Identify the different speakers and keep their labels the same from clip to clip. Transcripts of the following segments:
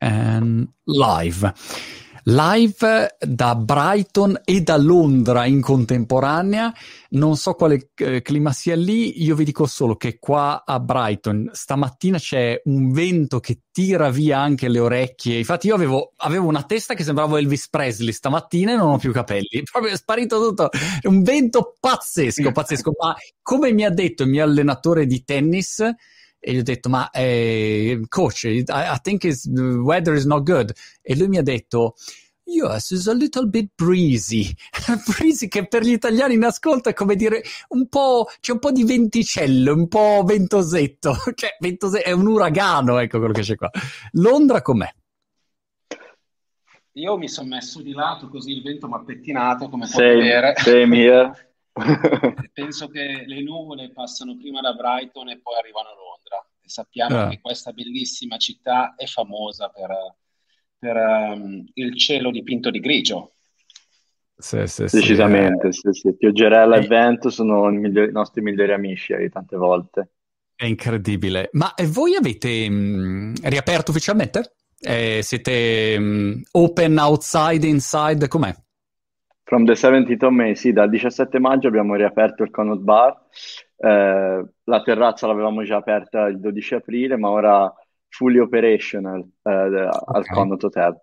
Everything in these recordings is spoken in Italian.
Speaker 1: and live live da Brighton e da Londra in contemporanea. Non so quale eh, clima sia lì, io vi dico solo che qua a Brighton stamattina c'è un vento che tira via anche le orecchie. Infatti io avevo, avevo una testa che sembrava Elvis Presley stamattina e non ho più capelli. Proprio è sparito tutto. È un vento pazzesco, pazzesco. Ma come mi ha detto il mio allenatore di tennis, e gli ho detto ma eh, coach I, I think the weather is not good e lui mi ha detto Yes, it's a little bit breezy. breezy che per gli italiani in ascolto è come dire un po', c'è un po' di venticello, un po' ventosetto. cioè, ventosetto, è un uragano, ecco quello che c'è qua. Londra com'è?
Speaker 2: Io mi sono messo di lato così il vento mi ha pettinato, come puoi vedere.
Speaker 3: Same here.
Speaker 2: Penso che le nuvole passano prima da Brighton e poi arrivano a Londra. E sappiamo ah. che questa bellissima città è famosa per, per um, il cielo dipinto di grigio.
Speaker 3: Sì, sì, Decisamente, sì, sì. Pioggerella e vento sono i, migliori, i nostri migliori amici eh, tante volte.
Speaker 1: È incredibile. Ma voi avete mh, mm, riaperto ufficialmente? Eh, siete mh, mm, open outside, inside, com'è?
Speaker 3: From the 17th of May, sì, dal 17 maggio abbiamo riaperto il Connaught Bar, eh, la terrazza l'avevamo già aperta il 12 aprile, ma ora fully operational eh, okay. al Connaught Hotel.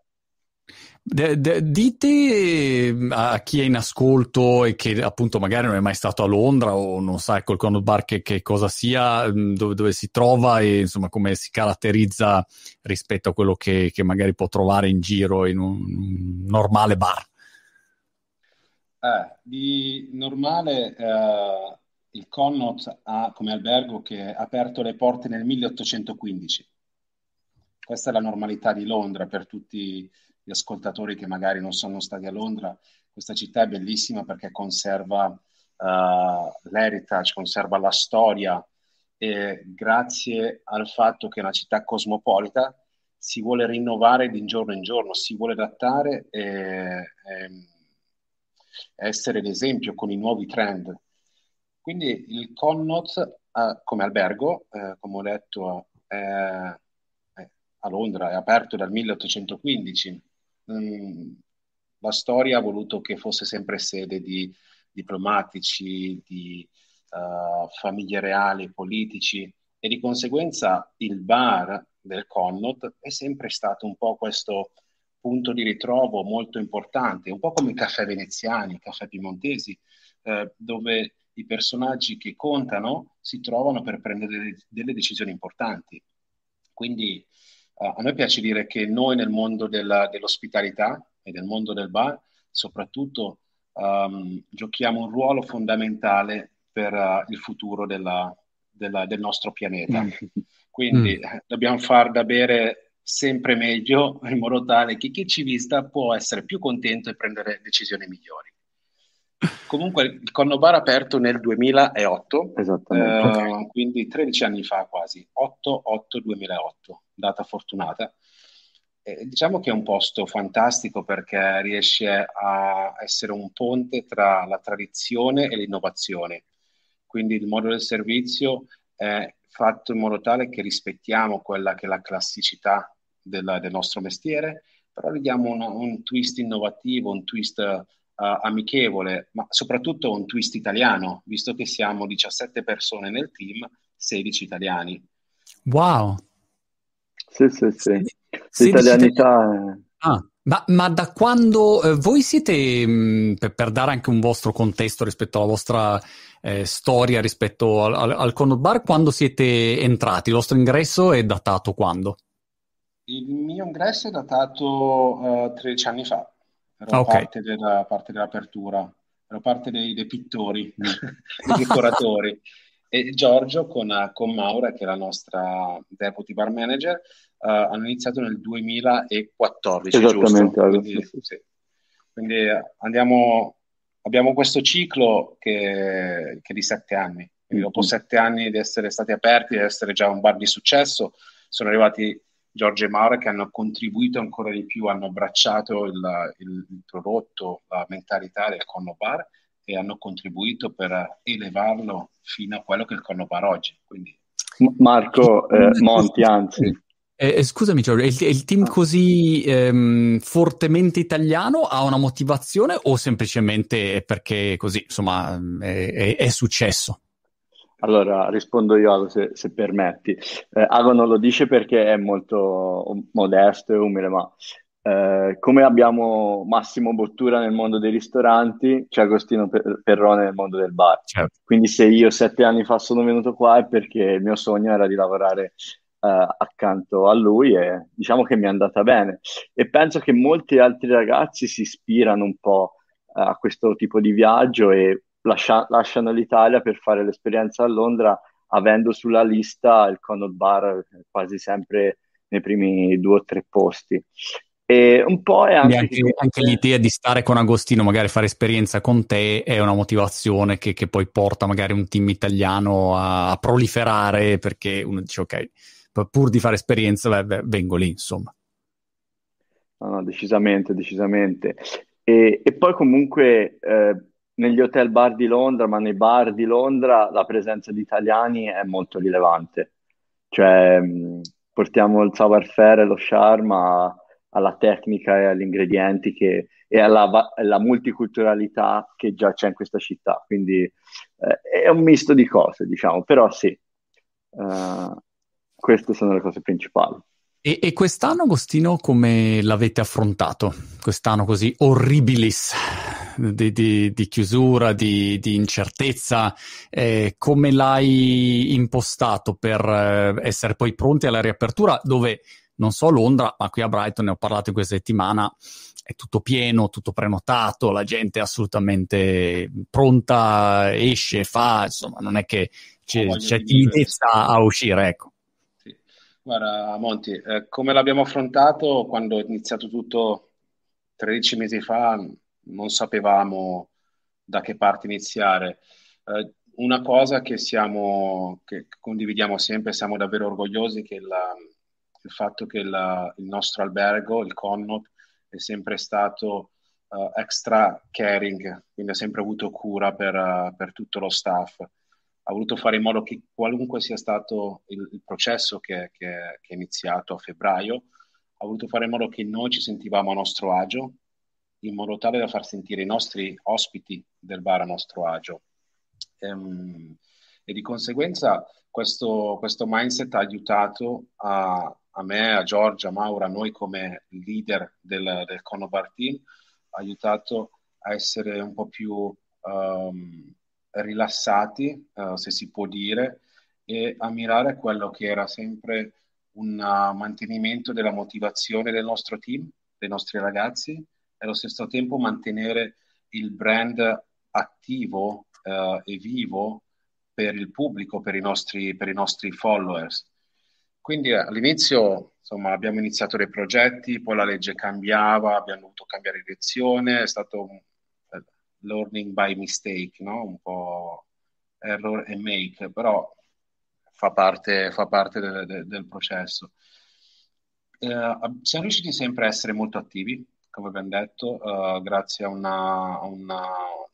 Speaker 1: De, de, dite a chi è in ascolto e che appunto magari non è mai stato a Londra o non sa col Connaught Bar che, che cosa sia, mm, dove, dove, si trova e insomma come si caratterizza rispetto a quello che, che magari può trovare in giro in un normale bar.
Speaker 2: Eh, di normale eh, il Connaught ha come albergo che ha aperto le porte nel 1815. Questa è la normalità di Londra per tutti gli ascoltatori che magari non sono stati a Londra. Questa città è bellissima perché conserva uh, l'heritage, conserva la storia e grazie al fatto che è una città cosmopolita si vuole rinnovare di giorno in giorno, si vuole adattare e, e essere l'esempio con i nuovi trend. Quindi il Connaught eh, come albergo, eh, come ho detto, è, è a Londra, è aperto dal 1815. Mm, la storia ha voluto che fosse sempre sede di diplomatici, di uh, famiglie reali, politici e di conseguenza il bar del Connaught è sempre stato un po' questo punto di ritrovo molto importante, un po' come i caffè veneziani, i caffè piemontesi, eh, dove i personaggi che contano si trovano per prendere delle, decisioni importanti. Quindi eh, a noi piace dire che noi nel mondo della, dell'ospitalità e nel mondo del bar, soprattutto um, giochiamo un ruolo fondamentale per uh, il futuro della, della, del nostro pianeta. Quindi mm. dobbiamo far da bere sempre meglio in modo tale che chi ci vista può essere più contento e prendere decisioni migliori. Comunque il Connobar ha aperto nel 2008, eh, quindi 13 anni fa quasi, 8-8-2008, data fortunata. E diciamo che è un posto fantastico perché riesce a essere un ponte tra la tradizione e l'innovazione. Quindi il modo del servizio è fatto in modo tale che rispettiamo quella che è la classicità del, del nostro mestiere, però gli diamo un, un twist innovativo, un twist uh, amichevole, ma soprattutto un twist italiano, visto che siamo 17 persone nel team, 16 italiani.
Speaker 1: Wow!
Speaker 3: Sì, sì, sì. L'italianità...
Speaker 1: Ah. Ma, ma, da quando eh, voi siete, mh, mm, per, per, dare anche un vostro contesto rispetto alla vostra eh, storia, rispetto al, al, al Connaught Bar, quando siete entrati? Il vostro ingresso è datato quando?
Speaker 2: Il mio ingresso è datato uh, eh, 13 anni fa, ero okay. parte, della, parte, dell'apertura, ero parte dei, dei pittori, dei decoratori. E Giorgio con, con, Maura, che è la nostra deputy bar manager, uh, hanno iniziato nel 2014,
Speaker 3: Esattamente,
Speaker 2: Quindi, sì. Sì. Quindi andiamo, abbiamo questo ciclo che, che è di sette anni. Quindi dopo mm-hmm. sette anni di essere stati aperti, di essere già un bar di successo, sono arrivati Giorgio e Maura che hanno contribuito ancora di più, hanno abbracciato il, il, il prodotto, la mentalità del Connobar e hanno contribuito per elevarlo fino a quello che è il Connobar oggi. Quindi...
Speaker 3: Marco eh, Monti, anzi.
Speaker 1: Eh, eh scusami Giorgio, il, il team ah. così ehm, fortemente italiano ha una motivazione o semplicemente è perché così, insomma, è, è, è successo?
Speaker 3: Allora, rispondo io se, se permetti. Eh, Ago non lo dice perché è molto modesto e umile, ma eh, come abbiamo Massimo Bottura nel mondo dei ristoranti, c'è Agostino Perrone nel mondo del bar. Certo. Quindi se io sette anni fa sono venuto qua è perché il mio sogno era di lavorare eh, accanto a lui e diciamo che mi è andata bene. E penso che molti altri ragazzi si ispirano un po' eh, a questo tipo di viaggio e lascia- lasciano l'Italia per fare l'esperienza a Londra avendo sulla lista il Connaught Bar quasi sempre nei primi due o tre posti. E un po' è anche,
Speaker 1: anche, anche, l'idea di stare con Agostino, magari fare esperienza con te, è una motivazione che, che poi porta magari un team italiano a, a, proliferare perché uno dice ok, pur di fare esperienza beh, vengo lì, insomma.
Speaker 3: No, no, decisamente, decisamente. E, e poi comunque eh, negli hotel bar di Londra, ma nei bar di Londra la presenza di italiani è molto rilevante. Cioè mh, portiamo il savoir-faire e lo charme alla tecnica e agli ingredienti che, e alla, alla, multiculturalità che già c'è in questa città. Quindi eh, è un misto di cose, diciamo, però sì, eh, queste sono le cose principali.
Speaker 1: E, e, quest'anno, Agostino, come l'avete affrontato? Quest'anno così horribilis di, di, di chiusura, di, di incertezza, eh, come l'hai impostato per eh, essere poi pronti alla riapertura dove non so Londra, ma qui a Brighton ne ho parlato in questa settimana, è tutto pieno, tutto prenotato, la gente è assolutamente pronta, esce, fa, insomma, non è che c'è, c'è timidezza a uscire, ecco.
Speaker 2: Sì. Guarda, Monti, eh, come l'abbiamo affrontato quando è iniziato tutto 13 mesi fa, non sapevamo da che parte iniziare. Eh, una cosa che, siamo, che condividiamo sempre, siamo davvero orgogliosi, che la, il fatto che la, il nostro albergo, il Connaught, è sempre stato uh, extra caring, quindi ha sempre avuto cura per, uh, per, tutto lo staff. Ha voluto fare in modo che qualunque sia stato il, il processo che, che, che, è iniziato a febbraio, ha voluto fare in modo che noi ci sentivamo a nostro agio, in modo tale da far sentire i nostri ospiti del bar a nostro agio. Um, e di conseguenza questo, questo mindset ha aiutato a, a me, a Giorgia, a Maura, a noi come leader del, del Conobar Team, ha aiutato a essere un po' più um, rilassati, uh, se si può dire, e a mirare quello che era sempre un uh, mantenimento della motivazione del nostro team, dei nostri ragazzi, e allo stesso tempo mantenere il brand attivo uh, e vivo per il pubblico, per i nostri, per i nostri followers. Quindi eh, all'inizio insomma, abbiamo iniziato dei progetti, poi la legge cambiava, abbiamo dovuto cambiare direzione, è stato un uh, learning by mistake, no? un po' error e make, però fa parte, fa parte de- de- del processo. Eh, siamo riusciti sempre a essere molto attivi, come abbiamo detto, uh, grazie a una,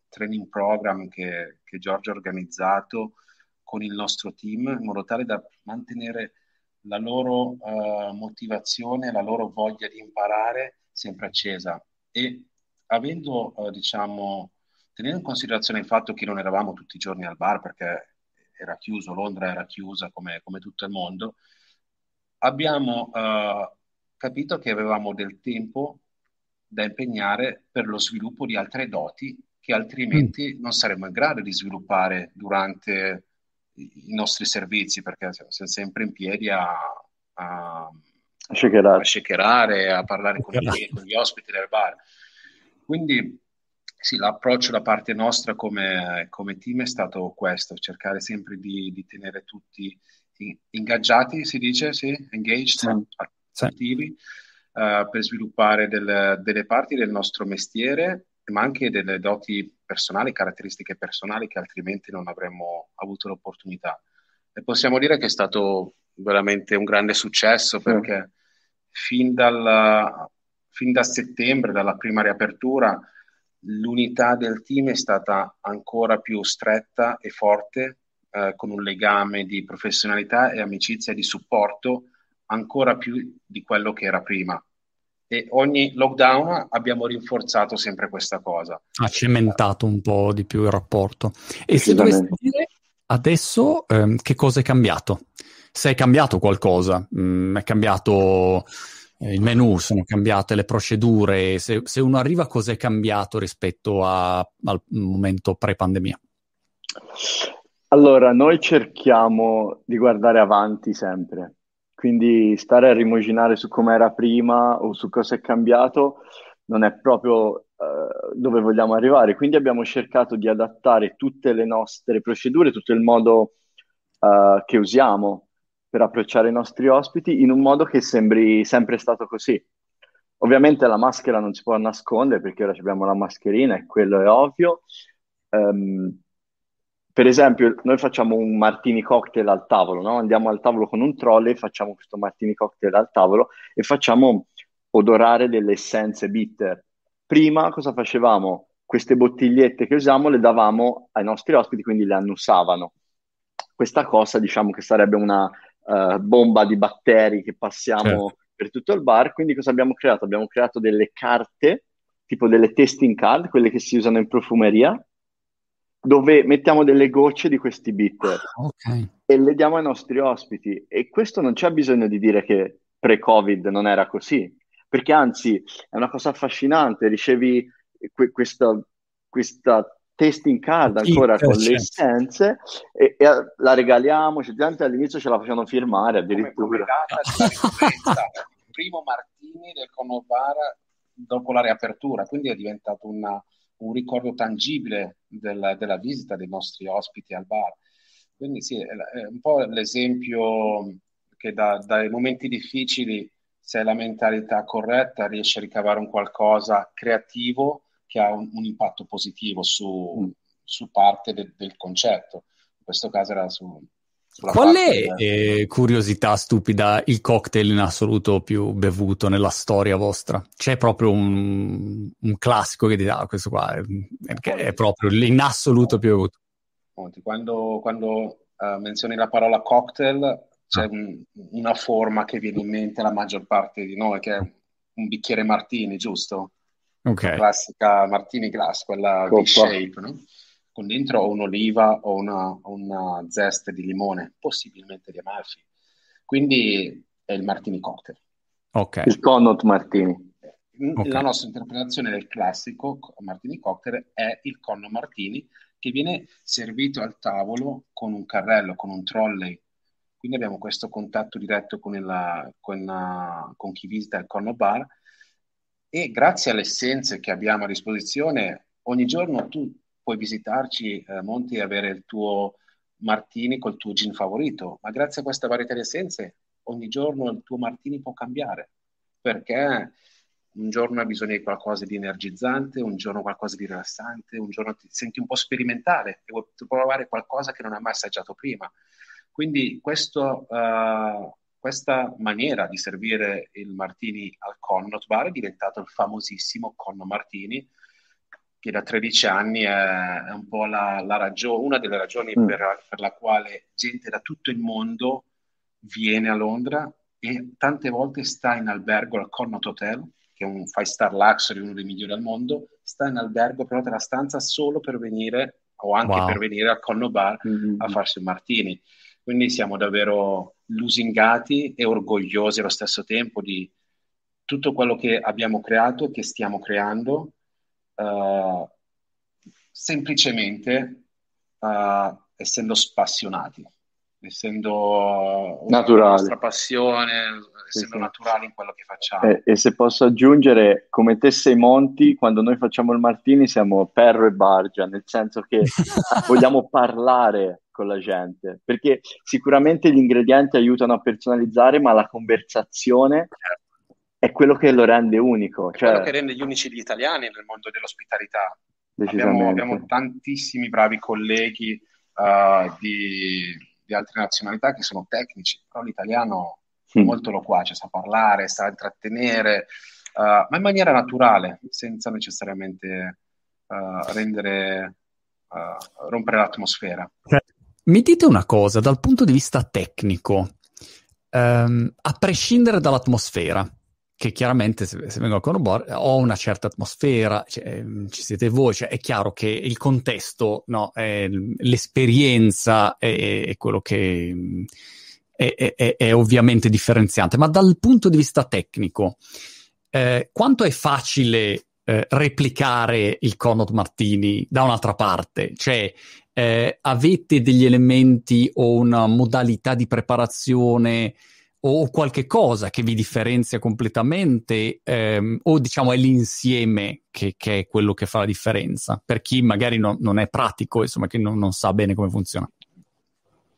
Speaker 2: training program che, che Giorgio ha organizzato con il nostro team, in modo tale da mantenere la loro uh, motivazione, la loro voglia di imparare sempre accesa. E avendo, uh, diciamo, tenendo in considerazione il fatto che non eravamo tutti i giorni al bar perché era chiuso, Londra era chiusa come, come tutto il mondo, abbiamo capito che avevamo del tempo da impegnare per lo sviluppo di altre doti che altrimenti mm. non saremmo in grado di sviluppare durante i nostri servizi perché siamo sempre in piedi a, a, a, shakerare. a, shakerare, a parlare con gli, con gli, ospiti del bar. Quindi sì, l'approccio da parte nostra come, come team è stato questo, cercare sempre di, di tenere tutti ingaggiati, si dice, sì, engaged, sì. attivi, uh, per sviluppare del, delle parti del nostro mestiere ma anche delle doti personali, caratteristiche personali che altrimenti non avremmo avuto l'opportunità. E possiamo dire che è stato veramente un grande successo perché mm. fin, dalla, fin da settembre, dalla prima riapertura, l'unità del team è stata ancora più stretta e forte, eh, con un legame di professionalità e amicizia e di supporto ancora più di quello che era prima. E ogni lockdown abbiamo rinforzato sempre questa cosa.
Speaker 1: Ha cementato un po' di più il rapporto. E se dovessi dire adesso ehm, che cosa è cambiato? Se è cambiato qualcosa, mm, è cambiato eh, il menu, sono cambiate le procedure, se, se uno arriva cosa è cambiato rispetto a, al momento pre-pandemia?
Speaker 3: Allora, noi cerchiamo di guardare avanti sempre, quindi stare a rimuginare su come era prima o su cosa è cambiato non è proprio uh, dove vogliamo arrivare. Quindi abbiamo cercato di adattare tutte le nostre procedure, tutto il modo uh, che usiamo per approcciare i nostri ospiti in un modo che sembri sempre stato così. Ovviamente la maschera non si può nascondere perché ora abbiamo la mascherina e quello è ovvio. Um, per esempio, noi facciamo un martini cocktail al tavolo, no? Andiamo al tavolo con un trolley, facciamo questo martini cocktail al tavolo e facciamo odorare delle essenze bitter. Prima cosa facevamo? Queste bottigliette che usiamo le davamo ai nostri ospiti, quindi le annusavano. Questa cosa, diciamo che sarebbe una uh, bomba di batteri che passiamo certo. per tutto il bar. Quindi cosa abbiamo creato? Abbiamo creato delle carte, tipo delle tasting card, quelle che si usano in profumeria, dove mettiamo delle gocce di questi bitter
Speaker 1: ah, okay.
Speaker 3: e le diamo ai nostri ospiti. E questo non c'è bisogno di dire che pre-Covid non era così, perché anzi è una cosa affascinante, ricevi que- questa, questa tasting card ancora con le essenze e, e, la regaliamo, c'è gente all'inizio ce la facevano firmare addirittura.
Speaker 2: il primo Martini del Conobar dopo la riapertura, quindi è diventato una un ricordo tangibile del, della visita dei nostri ospiti al bar. Quindi sì, è un po' l'esempio che da, dai momenti difficili, se hai la mentalità corretta, riesci a ricavare un qualcosa creativo che ha un, un impatto positivo su, mm. su parte de, del concetto. In questo caso era su,
Speaker 1: Qual è, eh, curiosità stupida, il cocktail in assoluto più bevuto nella storia vostra? C'è proprio un, un classico che ti dà ah, questo qua, è, è proprio in assoluto più bevuto.
Speaker 2: Quando, quando uh, menzioni la parola cocktail, c'è ah. un, una forma che viene in mente alla maggior parte di noi, che è un bicchiere martini, giusto?
Speaker 1: Ok. La
Speaker 2: classica martini glass, quella V-shape, no? Con dentro un'oliva o una, una zeste di limone, possibilmente di Amalfi. Quindi è il martini cocktail.
Speaker 3: Okay. Il Connaught martini.
Speaker 2: Okay. La nostra interpretazione del classico martini cocktail è il conno martini che viene servito al tavolo con un carrello, con un trolley. Quindi abbiamo questo contatto diretto con, il, con, uh, con chi visita il conno bar e grazie alle essenze che abbiamo a disposizione ogni giorno tu puoi visitarci, eh, Monti, e avere il tuo martini col tuo gin favorito, ma grazie a questa varietà di essenze ogni giorno il tuo martini può cambiare, perché un giorno hai bisogno di qualcosa di energizzante, un giorno qualcosa di rilassante, un giorno ti senti un po' sperimentale e vuoi provare qualcosa che non hai mai assaggiato prima. Quindi questo, uh, questa maniera di servire il martini al Connaught Bar è diventato il famosissimo Conno Martini, che da 13 anni è, un po' la, la ragio- una delle ragioni mm. per, per, la quale gente da tutto il mondo viene a Londra e tante volte sta in albergo al Connaught Hotel, che è un five star luxury, uno dei migliori al mondo, sta in albergo, prenota la stanza solo per venire o anche wow. per venire al Connaught Bar mm-hmm. a farsi un martini. Quindi siamo davvero lusingati e orgogliosi allo stesso tempo di tutto quello che abbiamo creato e che stiamo creando uh, semplicemente uh, essendo spassionati, essendo
Speaker 3: naturali. la
Speaker 2: nostra passione, sì, essendo sì. naturali in quello che facciamo.
Speaker 3: E, e, se posso aggiungere, come te sei Monti, quando noi facciamo il Martini siamo perro e bargia, nel senso che vogliamo parlare con la gente, perché sicuramente gli ingredienti aiutano a personalizzare, ma la conversazione certo è quello che lo rende unico. Cioè...
Speaker 2: quello che rende gli unici gli italiani nel mondo dell'ospitalità. Abbiamo, abbiamo, tantissimi bravi colleghi uh, di, di, altre nazionalità che sono tecnici, però l'italiano è mm. molto loquace, sa parlare, sa intrattenere, uh, ma in maniera naturale, senza necessariamente uh, rendere, rompere l'atmosfera.
Speaker 1: Mi dite una cosa, dal punto di vista tecnico, um, a prescindere dall'atmosfera, che chiaramente se, se vengo a Conobor ho una certa atmosfera, cioè, ci siete voi, cioè, è chiaro che il contesto, no, è, l'esperienza è, è, quello che è, è, ovviamente differenziante, ma dal punto di vista tecnico, eh, quanto è facile eh, replicare il Conot Martini da un'altra parte? Cioè, eh, avete degli elementi o una modalità di preparazione o qualche cosa che vi differenzia completamente ehm, o diciamo è l'insieme che, che, è quello che fa la differenza per chi magari no, non è pratico, insomma, che non, non, sa bene come funziona?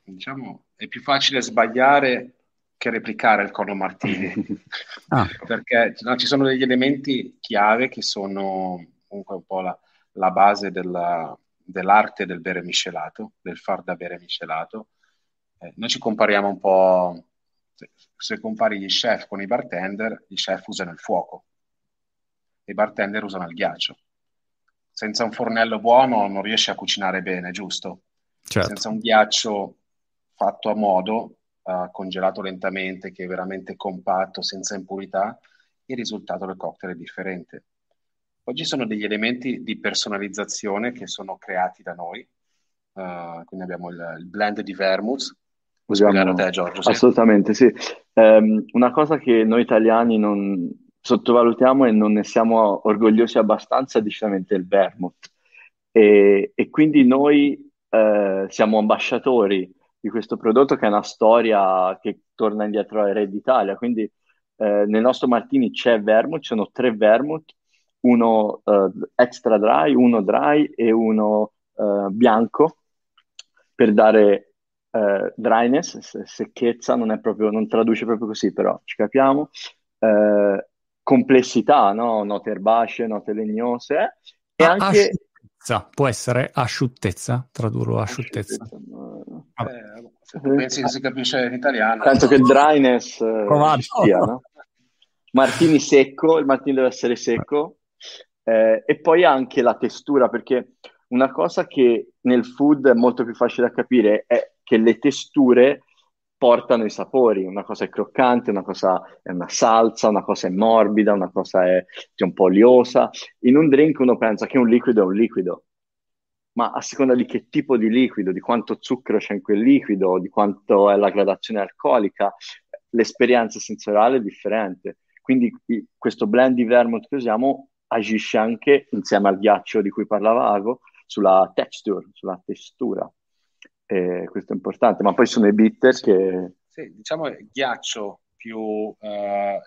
Speaker 2: Diciamo, è più facile sbagliare che replicare il Corno Martini, ah. perché no, ci sono degli elementi chiave che sono comunque un po' la, la base della, dell'arte del bere miscelato, del far da bere miscelato. Eh, noi ci compariamo un po', se, se compari gli chef con i bartender, gli chef usano il fuoco, i bartender usano il ghiaccio. Senza un fornello buono non riesci a cucinare bene, giusto? Certo. Senza un ghiaccio fatto a modo, uh, congelato lentamente, che è veramente compatto, senza impurità, il risultato del cocktail è differente. Ci sono degli elementi di personalizzazione che sono creati da noi, uh, quindi abbiamo il, il, blend di vermouth.
Speaker 3: Usiamo, te, Giorgio, sì? Assolutamente, sì. Um, una cosa che noi italiani non sottovalutiamo e non ne siamo orgogliosi abbastanza è decisamente il vermouth. E, e quindi noi uh, siamo ambasciatori di questo prodotto che è una storia che torna indietro al Re d'Italia. Quindi eh, nel nostro Martini c'è vermouth, ci sono tre vermouth uno uh, extra dry, uno dry e uno uh, bianco per dare uh, dryness, secchezza, non, è proprio, non traduce proprio così, però ci capiamo. complessità, no? note erbacee, note legnose e ah, anche...
Speaker 1: Asciuttezza, può essere asciuttezza, tradurlo asciuttezza.
Speaker 2: asciuttezza. Eh, se pensi che si capisce in italiano...
Speaker 3: Penso che dryness sia, no? Martini secco, il martini deve essere secco, eh, e poi anche la textura, perché una cosa che nel food è molto più facile da capire è che le texture portano i sapori, una cosa è croccante, una cosa è una salsa, una cosa è morbida, una cosa è, è un po' oliosa. In un drink uno pensa che un liquido è un liquido, ma a seconda di che tipo di liquido, di quanto zucchero c'è in quel liquido, di quanto è la gradazione alcolica, l'esperienza sensoriale è differente. Quindi questo blend di vermouth che usiamo agisce anche insieme al ghiaccio di cui parlava Ago sulla texture, sulla testura. E questo è importante, ma poi sono i bitter che...
Speaker 2: Sì, diciamo il ghiaccio più uh,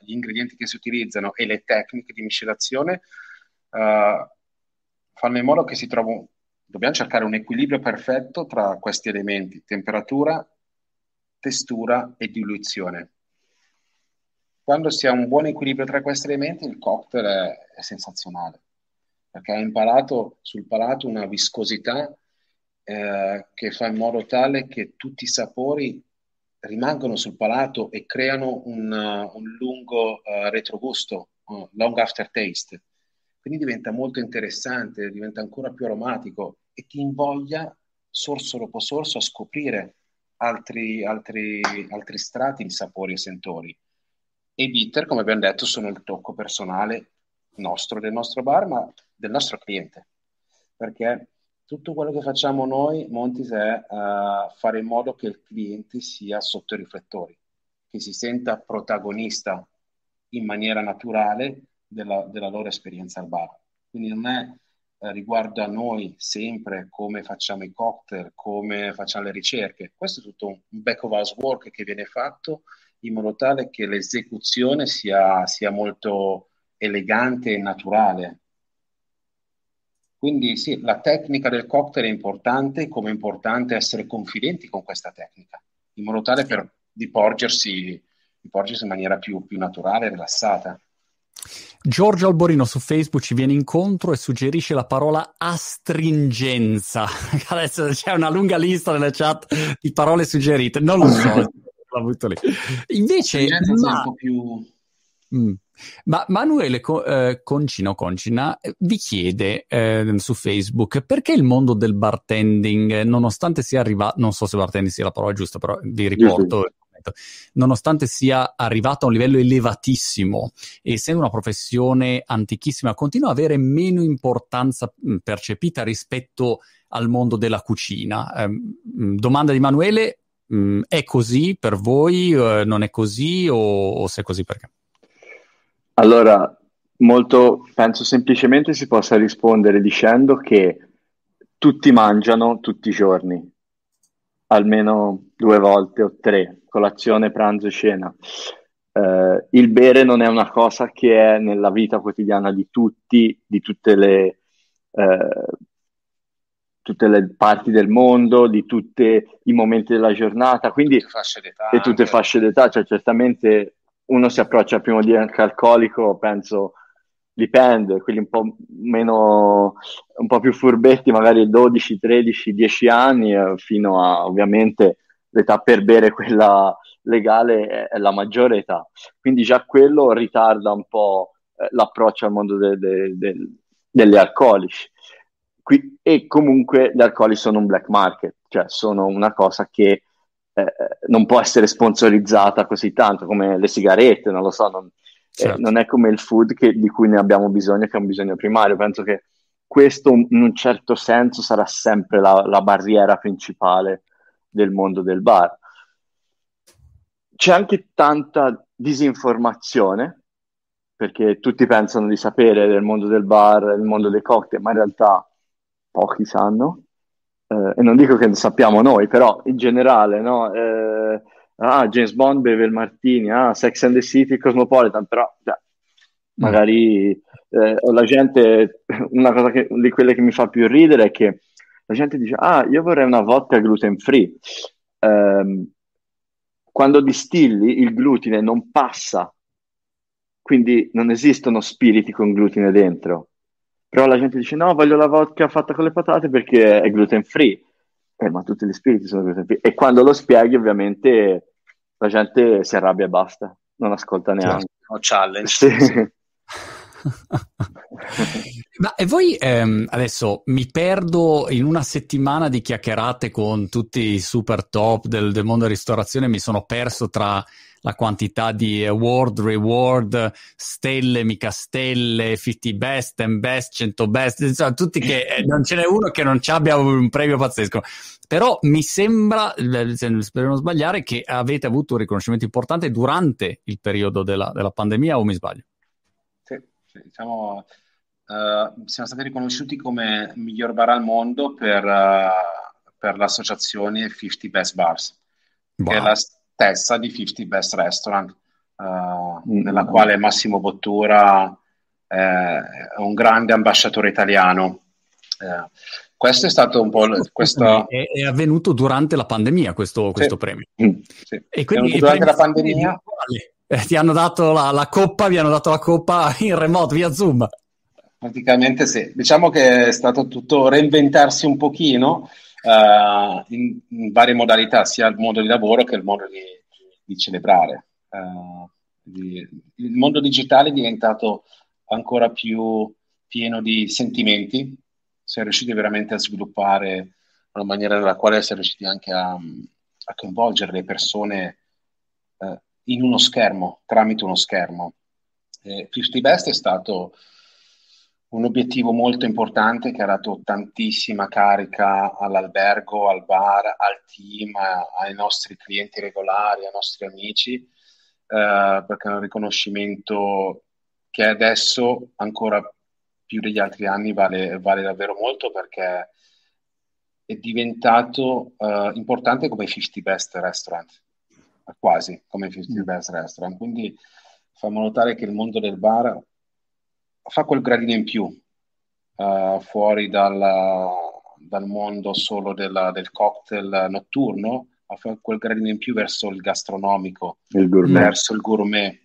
Speaker 2: gli ingredienti che si utilizzano e le tecniche di miscelazione uh, fanno in modo che si trovi... Dobbiamo cercare un equilibrio perfetto tra questi elementi, temperatura, testura e diluizione. Quando si ha un buon equilibrio tra questi elementi, il cocktail è, è sensazionale, perché ha imparato sul palato una viscosità eh, che fa in modo tale che tutti i sapori rimangono sul palato e creano un, uh, un lungo uh, retrogusto, uh, long aftertaste. Quindi diventa molto interessante, diventa ancora più aromatico e ti invoglia sorso dopo sorso a scoprire altri, altri, altri strati di sapori e sentori e i bitter, come abbiamo detto, sono il tocco personale nostro, del nostro bar, ma del nostro cliente. Perché tutto quello che facciamo noi, Montis, è uh, fare in modo che il cliente sia sotto i riflettori, che si senta protagonista in maniera naturale della, della loro esperienza al bar. Quindi non è eh, riguardo a noi sempre come facciamo i cocktail, come facciamo le ricerche. Questo è tutto un back of house work che viene fatto in modo tale che l'esecuzione sia, sia molto elegante e naturale. Quindi sì, la tecnica del cocktail è importante, come è importante essere confidenti con questa tecnica, in modo tale per di porgersi, di porgersi in maniera più, più naturale e rilassata.
Speaker 1: Giorgio Alborino su Facebook ci viene incontro e suggerisce la parola astringenza. Adesso c'è una lunga lista nella chat di parole suggerite, non lo so. l'ha butto lì. Invece, ma... più... Mm. Ma Manuele eh, Concino Concina eh, vi chiede eh, su Facebook perché il mondo del bartending, nonostante sia arrivato, non so se bartending sia la parola giusta, però vi riporto nonostante sia arrivato a un livello elevatissimo, essendo una professione antichissima, continua ad avere meno importanza percepita rispetto al mondo della cucina. Eh, domanda di Emanuele, è così per voi? Eh, non è così? O, o se è così perché?
Speaker 3: Allora, molto, penso semplicemente si possa rispondere dicendo che tutti mangiano tutti i giorni, almeno due volte o tre, colazione, pranzo e cena. Uh, il bere non è una cosa che è nella vita quotidiana di tutti, di tutte le, uh, tutte le parti del mondo, di tutti i momenti della giornata, quindi tutte fasce d'età, e tutte fasce d'età, cioè certamente uno si approccia al primo anche alcolico, penso dipende, quelli un po' meno, un po' più furbetti, magari 12, 13, 10 anni, eh, fino a ovviamente l'età per bere quella legale è la maggiore età. Quindi già quello ritarda un po' eh, l'approccio al mondo de, de, de, degli alcolici. Qui, e comunque gli alcolici sono un black market, cioè sono una cosa che eh, non può essere sponsorizzata così tanto come le sigarette, non lo so, non, eh, certo. eh, non è come il food che, di cui ne abbiamo bisogno, che è un bisogno primario. Penso che questo in un certo senso sarà sempre la, la barriera principale del mondo del bar. C'è anche tanta disinformazione, perché tutti pensano di sapere del mondo del bar, del mondo dei cocktail, ma in realtà pochi sanno. Eh, e non dico che lo sappiamo noi, però in generale, no? Eh, ah, James Bond beve il martini, ah, Sex and the City, Cosmopolitan, però cioè, mm. magari eh, la gente, una cosa che, di quelle che mi fa più ridere è che la gente dice, ah, io vorrei una vodka gluten free. Um, quando distilli il glutine non passa, quindi non esistono spiriti con glutine dentro. Però la gente dice, no, voglio la vodka fatta con le patate perché è gluten free. Eh, ma tutti gli spiriti sono gluten free. E quando lo spieghi, ovviamente, la gente si arrabbia e basta, non ascolta neanche.
Speaker 2: Certo, challenge. Sì.
Speaker 1: Ma e voi ehm, adesso mi perdo in una settimana di chiacchierate con tutti i super top del, del mondo della ristorazione, mi sono perso tra la quantità di award, reward, stelle, mica stelle, 50 best and best, 100 best, insomma, tutti che eh, non ce n'è uno che non ci abbia un premio pazzesco. Però mi sembra, spero non sbagliare, che avete avuto un riconoscimento importante durante il periodo della, della pandemia o mi sbaglio?
Speaker 2: Sì, sì diciamo, uh, siamo stati riconosciuti come miglior bar al mondo per, uh, per l'associazione 50 Best Bars, wow. che è la stessa di 50 Best Restaurant, uh, mm. nella quale Massimo Bottura è un grande ambasciatore italiano. Uh, questo è stato un po'. Questo...
Speaker 1: È, è, avvenuto durante la pandemia questo, questo sì. premio. Mm.
Speaker 2: Sì. E quindi durante la pandemia.
Speaker 1: Eh, ti hanno dato la, la, coppa, vi hanno dato la coppa in remoto via Zoom.
Speaker 2: Praticamente sì. Diciamo che è stato tutto reinventarsi un pochino uh, in, in, varie modalità, sia il modo di lavoro che il modo di, di celebrare. Uh, di, il mondo digitale è diventato ancora più pieno di sentimenti, si è riusciti veramente a sviluppare una maniera nella quale si è riusciti anche a, a coinvolgere le persone eh, in uno schermo, tramite uno schermo. Eh, 50 Best è stato un obiettivo molto importante che ha dato tantissima carica all'albergo, al bar, al team, ai nostri clienti regolari, ai nostri amici, eh, perché è un riconoscimento che adesso ancora più degli altri anni vale, vale davvero molto perché è diventato uh, importante come 50 Best Restaurant, quasi come 50 mm. Best Restaurant. Quindi fammi notare che il mondo del bar fa quel gradino in più uh, fuori dal, dal, mondo solo della, del cocktail notturno, ma fa quel gradino in più verso il gastronomico, il verso il gourmet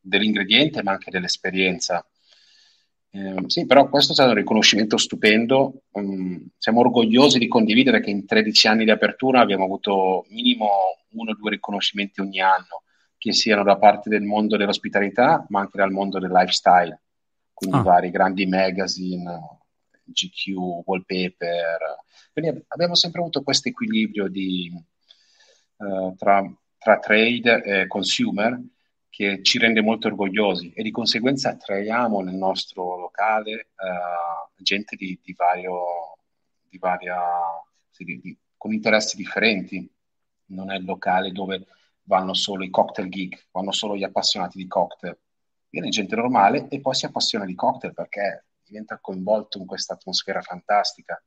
Speaker 2: dell'ingrediente ma anche dell'esperienza. Eh, sì, però questo è stato un riconoscimento stupendo. Um, siamo orgogliosi di condividere che in 13 anni di apertura abbiamo avuto minimo uno o due riconoscimenti ogni anno, che siano da parte del mondo dell'ospitalità, ma anche dal mondo del lifestyle, quindi ah. vari grandi magazine, GQ, wallpaper. Quindi abbiamo sempre avuto questo equilibrio di, uh, tra tra trade e consumer che ci rende molto orgogliosi e di conseguenza attraiamo nel nostro locale uh, gente di, di, vario, di varia, sì, con interessi differenti. Non è il locale dove vanno solo i cocktail geek, vanno solo gli appassionati di cocktail. Viene gente normale e poi si appassiona di cocktail perché diventa coinvolto in questa atmosfera fantastica.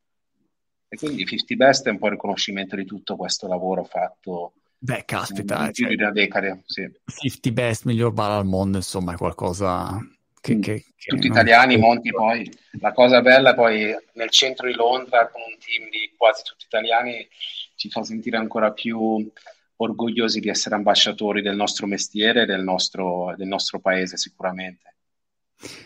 Speaker 2: E quindi 50 Best è un po' il riconoscimento di tutto questo lavoro fatto
Speaker 1: Beh, caspita,
Speaker 2: più di una decade. Sì.
Speaker 1: 50 Best, miglior bar al mondo, insomma, è qualcosa che...
Speaker 2: Mm.
Speaker 1: che, che
Speaker 2: Tutti italiani, Monti poi. La cosa bella è poi nel centro di Londra, con un team di quasi tutti italiani, ci fa sentire ancora più orgogliosi di essere ambasciatori del nostro mestiere e del nostro, del nostro paese sicuramente.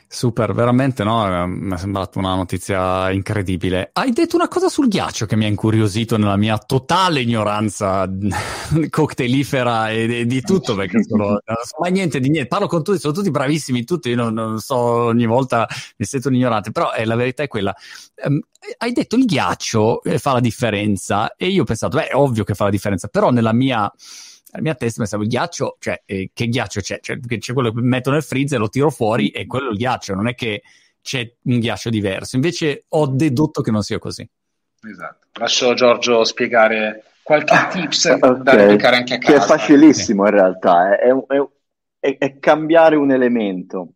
Speaker 1: Super, veramente no? Eh, mi è sembrata una notizia incredibile. Hai detto una cosa sul ghiaccio che mi ha incuriosito nella mia totale ignoranza cocktailifera e, di tutto, perché sono, non so mai niente di niente. Parlo con tutti, sono tutti bravissimi, tutti, non, non so, ogni volta mi sento un ignorante, però eh, la verità è quella. Um, hai detto il ghiaccio eh, fa la differenza e io ho pensato, beh, è ovvio che fa la differenza, però nella mia alla mia testa pensavo il ghiaccio, cioè eh, che ghiaccio c'è? Cioè, c'è quello che metto nel freezer, lo tiro fuori e quello è il ghiaccio, non è che c'è un ghiaccio diverso. Invece ho dedotto che non sia così.
Speaker 2: Esatto. Lascio Giorgio spiegare qualche tips okay. da replicare anche a casa.
Speaker 3: Che è facilissimo in realtà, è, è, è, è, cambiare un elemento.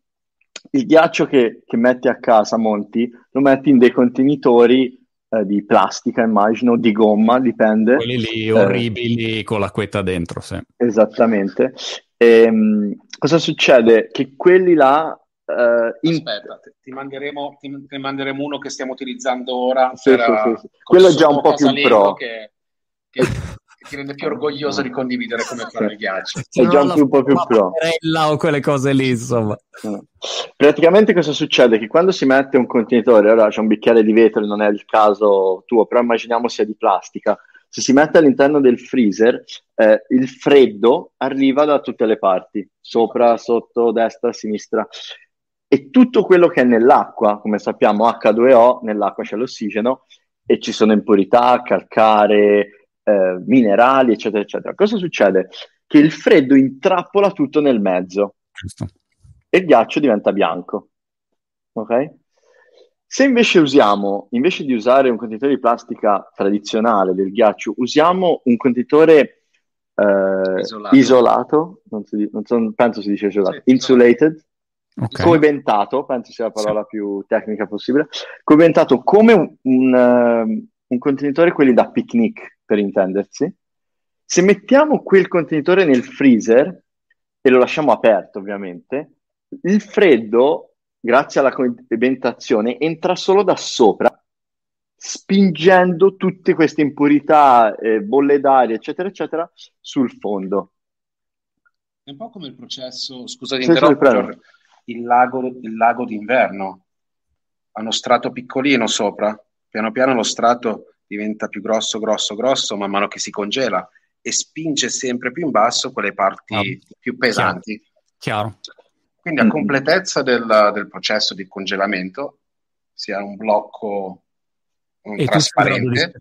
Speaker 3: Il ghiaccio che, che metti a casa, Monti, lo metti in dei contenitori eh, di plastica, immagino, di gomma, dipende.
Speaker 1: Quelli lì eh, orribili con l'acquetta dentro, sì.
Speaker 3: Esattamente. E, ehm, cosa succede? Che quelli là...
Speaker 2: Uh, in... Aspetta, ti manderemo, ti, ti manderemo, uno che stiamo utilizzando ora.
Speaker 3: Sì, per, sì, sì, Quello è già un po' più pro.
Speaker 2: Che, che ti rende più orgoglioso di condividere come fare il ghiaccio.
Speaker 3: Sei già un, po' più pro.
Speaker 1: o quelle cose lì, insomma.
Speaker 3: Praticamente cosa succede? Che quando si mette un contenitore, ora c'è un bicchiere di vetro, non è il caso tuo, però immaginiamo sia di plastica, se si mette all'interno del freezer, eh, il freddo arriva da tutte le parti, sopra, sotto, destra, sinistra. E tutto quello che è nell'acqua, come sappiamo H2O, nell'acqua c'è l'ossigeno e ci sono impurità, calcare, eh, minerali, eccetera, eccetera. Cosa succede? Che il freddo intrappola tutto nel mezzo Giusto. e il ghiaccio diventa bianco. Ok? Se invece usiamo, invece di usare un contenitore di plastica tradizionale del ghiaccio, usiamo un contenitore eh, isolato, isolato non si, non so, penso si dice isolato, sì, insulated, okay. coibentato, penso sia la parola sì. più tecnica possibile, coibentato come un, un, uh, un contenitore quelli da picnic, per intendersi, se mettiamo quel contenitore nel freezer e lo lasciamo aperto ovviamente, il freddo, grazie alla coibentazione, entra solo da sopra, spingendo tutte queste impurità, eh, bolle d'aria, eccetera, eccetera, sul fondo.
Speaker 2: È un po' come il processo, scusa di interrompere, il lago, il lago d'inverno. Ha uno strato piccolino sopra, piano piano lo strato diventa più grosso, grosso, grosso man mano che si congela e spinge sempre più in basso quelle parti ah, più pesanti.
Speaker 1: Chiaro.
Speaker 2: Quindi a completezza del, del, processo di congelamento si ha un blocco un e trasparente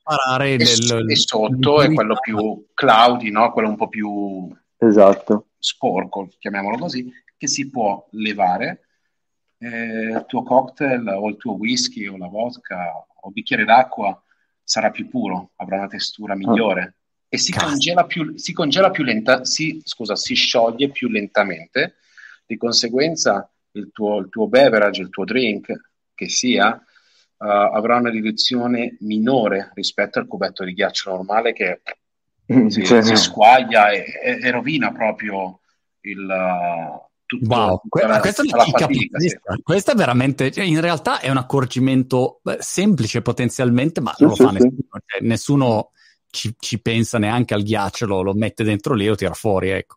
Speaker 2: e, del, e, sotto è quello più cloudy, no? quello un po' più
Speaker 3: esatto.
Speaker 2: sporco, chiamiamolo così, che si può levare. Eh, il tuo cocktail o il tuo whisky o la vodka o bicchiere d'acqua sarà più puro, avrà una textura migliore. Oh. e si congela più, si congela più lenta, si, scusa, si scioglie più lentamente, di conseguenza il tuo, il tuo beverage, il tuo drink, che sia, uh, avrà una direzione minore rispetto al cubetto di ghiaccio normale che mm, si, cioè, si squaglia e, e, e, rovina proprio il, uh,
Speaker 1: tutto, wow, que- la, questo la fatica, sì. questo è veramente, cioè, in realtà è un accorgimento beh, semplice potenzialmente, ma sì, non lo sì, fa nessuno, cioè, nessuno ci, ci, pensa neanche al ghiaccio, lo, lo, mette dentro lì e lo tira fuori, ecco.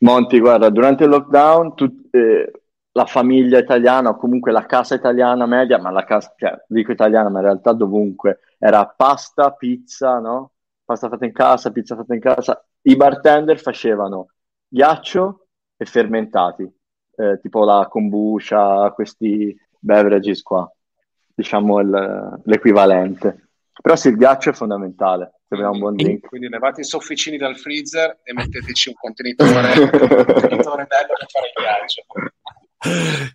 Speaker 3: Monti, guarda, durante il lockdown tu, eh, la famiglia italiana o comunque la casa italiana media, ma la casa, cioè, dico italiana, ma in realtà dovunque, era pasta, pizza, no? Pasta fatta in casa, pizza fatta in casa. I bartender facevano ghiaccio, e fermentati, eh, tipo la kombucha, questi beverages qua, diciamo il, l'equivalente. Però sì, il ghiaccio è fondamentale, se abbiamo un buon drink.
Speaker 2: Quindi levate i sofficini dal freezer e metteteci un contenitore, un contenitore bello per fare il ghiaccio.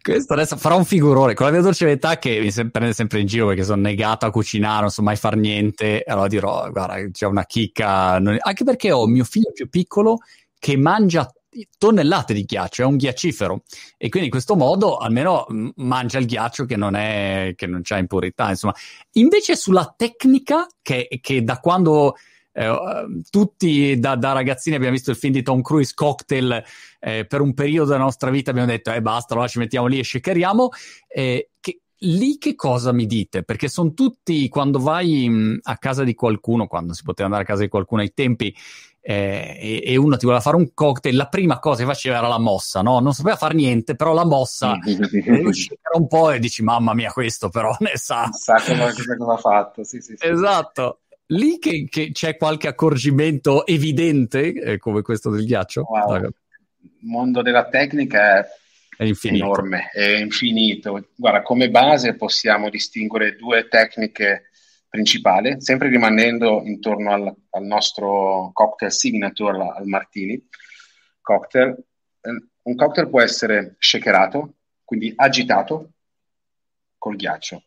Speaker 1: Questo adesso farà un figurone con la mia dolce età che mi prende sempre in giro perché sono negato a cucinare, non so mai far niente. Allora dirò: Guarda, c'è una chicca. Non... Anche perché ho mio figlio più piccolo che mangia tonnellate di ghiaccio, è un ghiaccifero e quindi in questo modo almeno mangia il ghiaccio che non, è, che non c'ha impurità. Insomma, invece sulla tecnica che, che da quando eh, tutti da, da, ragazzini abbiamo visto il film di Tom Cruise Cocktail eh, per un periodo della nostra vita abbiamo detto eh basta allora ci mettiamo lì e shakeriamo eh, lì che cosa mi dite? Perché sono tutti, quando vai mh, a casa di qualcuno, quando si poteva andare a casa di qualcuno ai tempi, eh, e, e, uno ti voleva fare un cocktail, la prima cosa che faceva era la mossa, no? Non sapeva fare niente, però la mossa usciva un po' e dici, mamma mia, questo però ne sa.
Speaker 2: Sa cosa, cosa ha fatto, sì, sì, sì.
Speaker 1: Esatto lì che, che, c'è qualche accorgimento evidente, eh, come questo del ghiaccio?
Speaker 2: Wow. Il mondo della tecnica è, è enorme, è infinito. Guarda, come base possiamo distinguere due tecniche principali, sempre rimanendo intorno al, al nostro cocktail signature, al, martini cocktail. Eh, un cocktail può essere shakerato, quindi agitato col ghiaccio,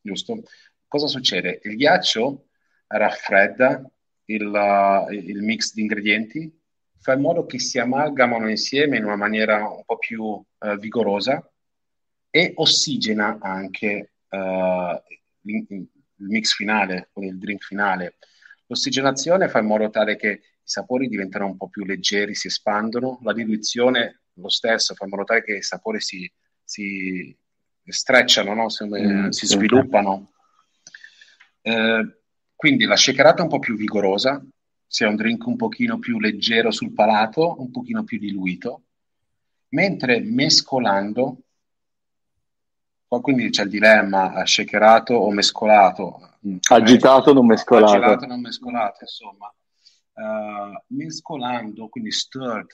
Speaker 2: giusto? Cosa succede? Il ghiaccio raffredda il, uh, il mix di ingredienti, fa in modo che si amalgamano insieme in una maniera un po' più uh, vigorosa e ossigena anche uh, il mix finale, con il drink finale. L'ossigenazione fa in modo tale che i sapori diventano un po' più leggeri, si espandono, la diluizione lo stesso fa in modo tale che i sapori si, si strecciano, no? si, mm, si sviluppano. Eh, quindi la shakerata è un po' più vigorosa, è un drink un pochino più leggero sul palato, un pochino più diluito, mentre mescolando, quindi c'è il dilemma shakerato o mescolato.
Speaker 3: Mm. Agitato o non mescolato.
Speaker 2: Agitato o non mescolato, insomma. Uh, mescolando, quindi stirred,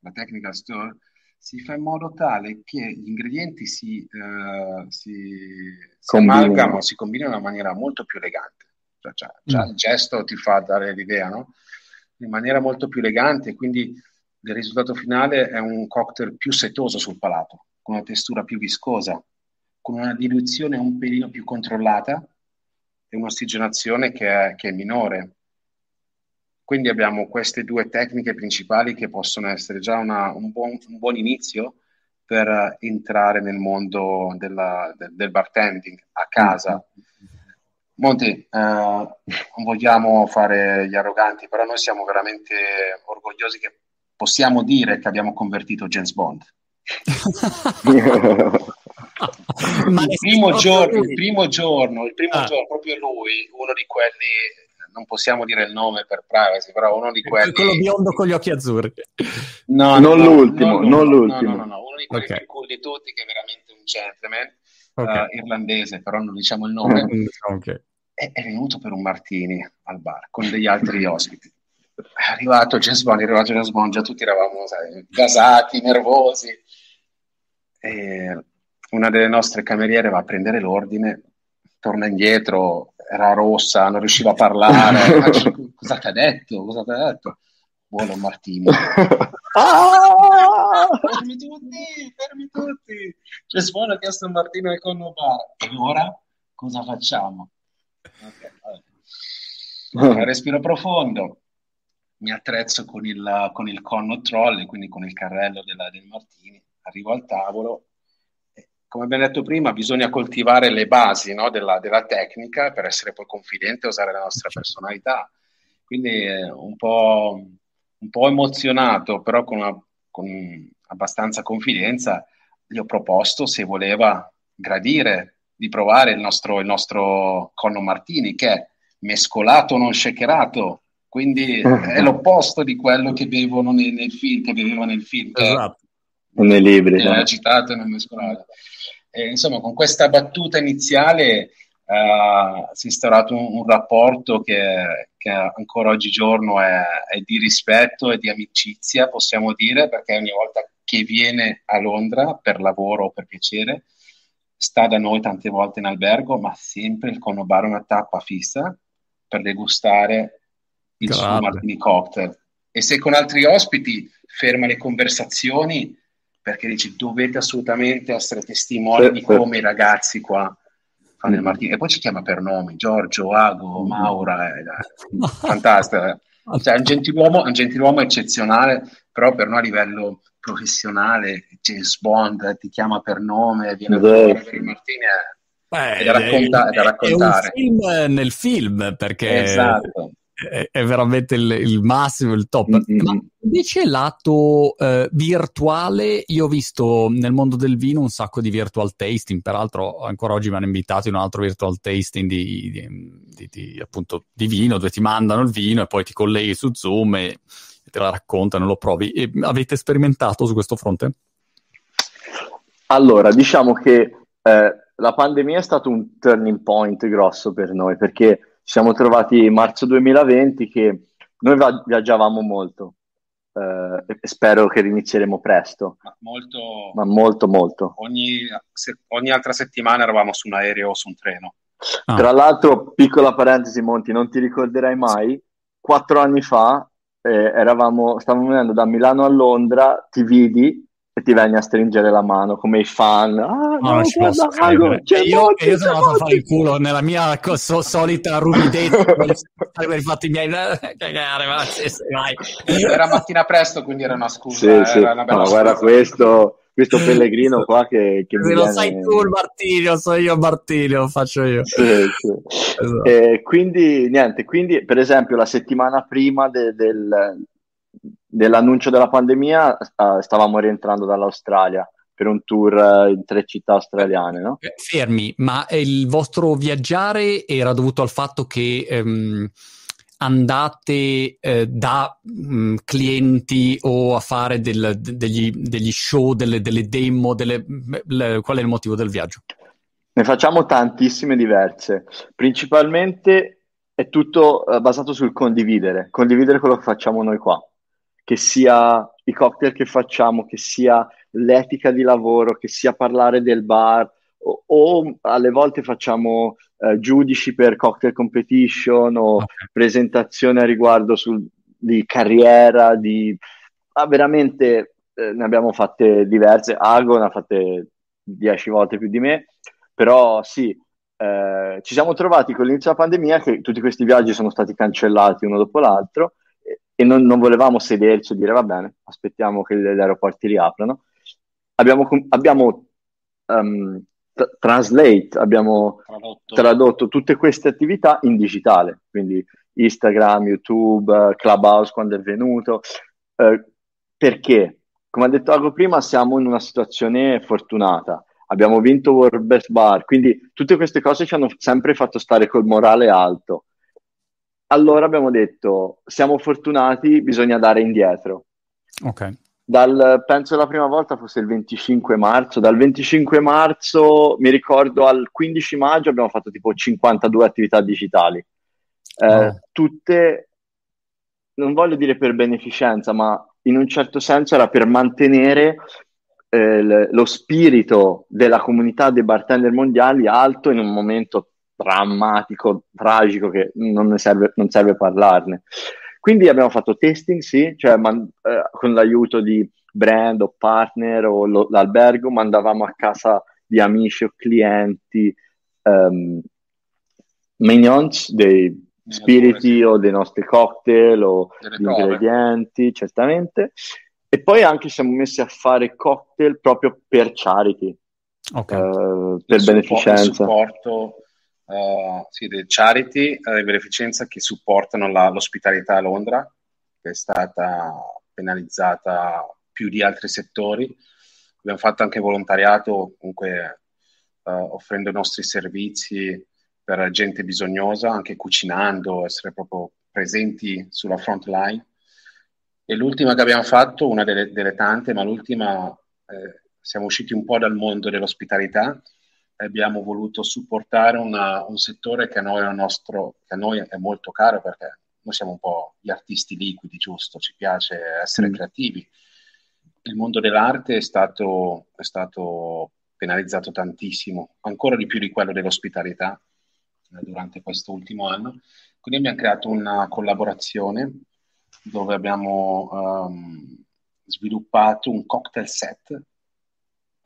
Speaker 2: la tecnica stir, si fa in modo tale che gli ingredienti si, uh, si, si amalgamano, si combinano in una maniera molto più elegante. Cioè, già, già mm. il gesto ti fa dare l'idea, no? In maniera molto più elegante, quindi il risultato finale è un cocktail più setoso sul palato, con una textura più viscosa, con una diluizione un pelino più controllata e un'ossigenazione che è, che è minore. Quindi abbiamo queste due tecniche principali che possono essere già una, un, buon, un, buon, inizio per entrare nel mondo della, del, del bartending a casa. Monti, eh, non vogliamo fare gli arroganti, però noi siamo veramente orgogliosi che possiamo dire che abbiamo convertito James Bond. il, primo giorno, il primo giorno, il primo ah. giorno, proprio lui, uno di quelli non possiamo dire il nome per privacy, però uno di quelli...
Speaker 1: Quello biondo con gli occhi azzurri.
Speaker 3: No, non, no, l'ultimo, non, non l'ultimo.
Speaker 2: No, no, no, uno di quelli okay. più cool di tutti che è veramente un gentleman okay. uh, irlandese, però non diciamo il nome, okay. è, è, venuto per un martini al bar con degli altri ospiti. È arrivato James Bond, è arrivato James Bond, già tutti eravamo sai, gasati, nervosi. E una delle nostre cameriere va a prendere l'ordine, torna indietro, era rossa, non riusciva a parlare. Cosa ti ha detto? Cosa ti ha detto? Buono Martini. ah! fermi tutti, fermi tutti. C'è Sfona ha chiesto Martino e con bar. E ora cosa facciamo? Okay, respiro profondo, mi attrezzo con il, con il conno trolley, quindi con il carrello della, del Martini, arrivo al tavolo. Come abbiamo detto prima, bisogna coltivare le basi no, della, della, tecnica per essere poi confidente e usare la nostra personalità. Quindi eh, un po' un po' emozionato, però con, una, con abbastanza confidenza, gli ho proposto se voleva gradire di provare il nostro, il nostro Conno Martini, che è mescolato non shakerato, quindi è l'opposto di quello che bevono nel, nel film, che beveva nel film.
Speaker 3: Esatto. Nei libri.
Speaker 2: È agitato e non mescolato. E, insomma, con questa battuta iniziale uh, si è instaurato un, un rapporto che, che, ancora oggigiorno è, è, di rispetto e di amicizia, possiamo dire, perché ogni volta che viene a Londra per lavoro o per piacere, sta da noi tante volte in albergo, ma sempre il Cono Bar una tappa fissa per degustare il Grande. suo martini cocktail. E se con altri ospiti ferma le conversazioni perché dici dovete assolutamente essere testimoni di come i ragazzi qua fanno mm. il martini. E poi ci chiama per nomi, Giorgio, Ago, mm. Maura, eh, fantastico. Eh. Cioè, è un gentiluomo, un gentiluomo eccezionale, però per noi a livello professionale, James Bond ti chiama per nome, viene fuori per Martini
Speaker 1: Beh, è, da racconta- è, da raccontare. È un film nel film, perché esatto. È, è, veramente il, il, massimo, il top. Mm-hmm. Ma invece lato eh, virtuale, io ho visto nel mondo del vino un sacco di virtual tasting, peraltro ancora oggi mi hanno invitato in un altro virtual tasting di, di, di, di appunto, di vino, dove ti mandano il vino e poi ti colleghi su Zoom e te la raccontano, lo provi. E avete sperimentato su questo fronte?
Speaker 3: Allora, diciamo che eh, la pandemia è stato un turning point grosso per noi perché ci siamo trovati marzo 2020 che noi va- viaggiavamo molto eh, e spero che inizieremo presto.
Speaker 2: Ma molto,
Speaker 3: ma molto, molto.
Speaker 2: Ogni, se, ogni, altra settimana eravamo su un aereo o su un treno.
Speaker 3: Ah. Tra l'altro, piccola parentesi, Monti, non ti ricorderai mai, quattro anni fa eh, eravamo, stavamo venendo da Milano a Londra, ti vidi e ti venni a stringere la mano come i fan. Ah, no,
Speaker 1: no, guarda, Ago, c'è io, Monti, io sono andato a fare il culo nella mia so, solita ruvidezza per fatti miei cagare, ma
Speaker 2: vai. Era mattina presto, quindi era una scusa.
Speaker 3: Sì, eh, sì. Una no, guarda questo questo pellegrino qua che, che
Speaker 1: Se lo viene... sai tu il Martirio, so io Martirio, lo faccio io.
Speaker 3: Sì, sì. Esatto. Eh, quindi, niente, quindi per esempio la settimana prima de, del, dell'annuncio della pandemia uh, stavamo rientrando dall'Australia per un tour uh, in tre città australiane, no?
Speaker 1: Eh, fermi, ma il vostro viaggiare era dovuto al fatto che... Um, andate eh, da mm, clienti o a fare del, degli, degli, show, delle, delle demo, delle, le, qual è il motivo del viaggio?
Speaker 3: Ne facciamo tantissime diverse. Principalmente è tutto uh, basato sul condividere, condividere quello che facciamo noi qua, che sia i cocktail che facciamo, che sia l'etica di lavoro, che sia parlare del bar, o, o alle volte facciamo eh, giudici per cocktail competition o okay. presentazioni a riguardo sul, di carriera, di... Ah, veramente eh, ne abbiamo fatte diverse, Ago ne ha fatte dieci volte più di me, però sì, eh, ci siamo trovati con l'inizio della pandemia che tutti questi viaggi sono stati cancellati uno dopo l'altro e, non, non, volevamo sederci e dire va bene, aspettiamo che gli aeroporti riaprano. Abbiamo, abbiamo um, Translate, abbiamo tradotto. tradotto. tutte queste attività in digitale, quindi Instagram, YouTube, Clubhouse quando è venuto. Eh, perché? Come ha detto Ago prima, siamo in una situazione fortunata. Abbiamo vinto World Best Bar, quindi tutte queste cose ci hanno sempre fatto stare col morale alto. Allora abbiamo detto, siamo fortunati, bisogna dare indietro.
Speaker 1: Ok
Speaker 3: dal, penso la prima volta fosse il 25 marzo, dal 25 marzo mi ricordo al 15 maggio abbiamo fatto tipo 52 attività digitali, eh, oh. tutte, non voglio dire per beneficenza, ma in un certo senso era per mantenere eh, lo spirito della comunità dei bartender mondiali alto in un momento drammatico, tragico che non, ne serve, non serve parlarne. Quindi abbiamo fatto testing, sì, cioè man- eh, con l'aiuto di brand o partner o lo- l'albergo, mandavamo a casa di amici o clienti um, minions dei spiriti o dei nostri cocktail o degli ingredienti, certamente. E poi anche siamo messi a fare cocktail proprio per charity, okay. uh, per il beneficenza.
Speaker 2: Supporto uh, sì, delle charity uh, di beneficenza che supportano la, l'ospitalità a Londra, che è stata penalizzata più di altri settori. Abbiamo fatto anche volontariato, comunque uh, offrendo i nostri servizi per gente bisognosa, anche cucinando, essere proprio presenti sulla front line. E l'ultima che abbiamo fatto, una delle, delle tante, ma l'ultima, eh, siamo usciti un po' dal mondo dell'ospitalità abbiamo voluto supportare una, un settore che a, noi è nostro, che a noi è molto caro perché noi siamo un po' gli artisti liquidi, giusto? Ci piace essere mm. creativi. Il mondo dell'arte è stato, è stato penalizzato tantissimo, ancora di più di quello dell'ospitalità eh, durante questo ultimo anno. Quindi abbiamo creato una collaborazione dove abbiamo um, sviluppato un cocktail set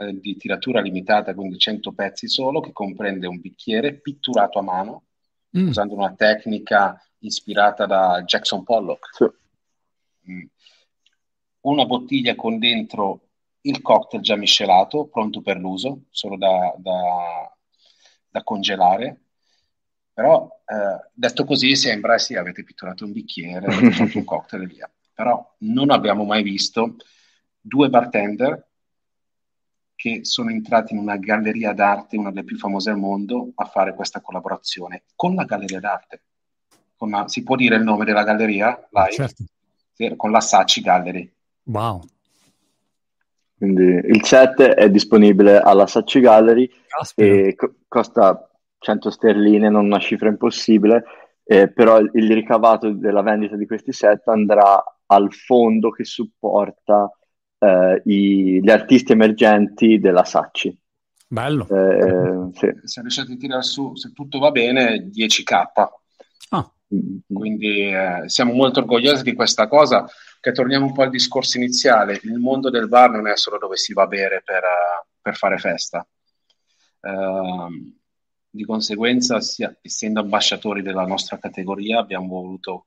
Speaker 2: eh, di tiratura limitata, quindi 100 pezzi solo, che comprende un bicchiere pitturato a mano, mm. usando una tecnica ispirata da Jackson Pollock. Sì. Mm. Una bottiglia con dentro il cocktail già miscelato, pronto per l'uso, solo da, da, da congelare. Però eh, detto così sembra sì, avete pitturato un bicchiere, avete fatto un cocktail e via. Però non abbiamo mai visto due bartender che sono entrati in una galleria d'arte, una delle più famose al mondo, a fare questa collaborazione con la galleria d'arte. La, si può dire il nome della galleria? Live? Certo. Con la Saci Gallery.
Speaker 1: Wow.
Speaker 3: Quindi il set è disponibile alla Saci Gallery Caspita. e co- costa 100 sterline, non una cifra impossibile, eh, però il, ricavato della vendita di questi set andrà al fondo che supporta eh, i, gli artisti emergenti della Sacci.
Speaker 1: Bello.
Speaker 2: Eh, sì. Se riuscite a tirare su, se tutto va bene, 10k. Ah. Mm-hmm. Quindi eh, siamo molto orgogliosi di questa cosa, che torniamo un po' al discorso iniziale, il mondo del bar non è solo dove si va a bere per, uh, per fare festa. Uh, di conseguenza, sia, essendo ambasciatori della nostra categoria, abbiamo voluto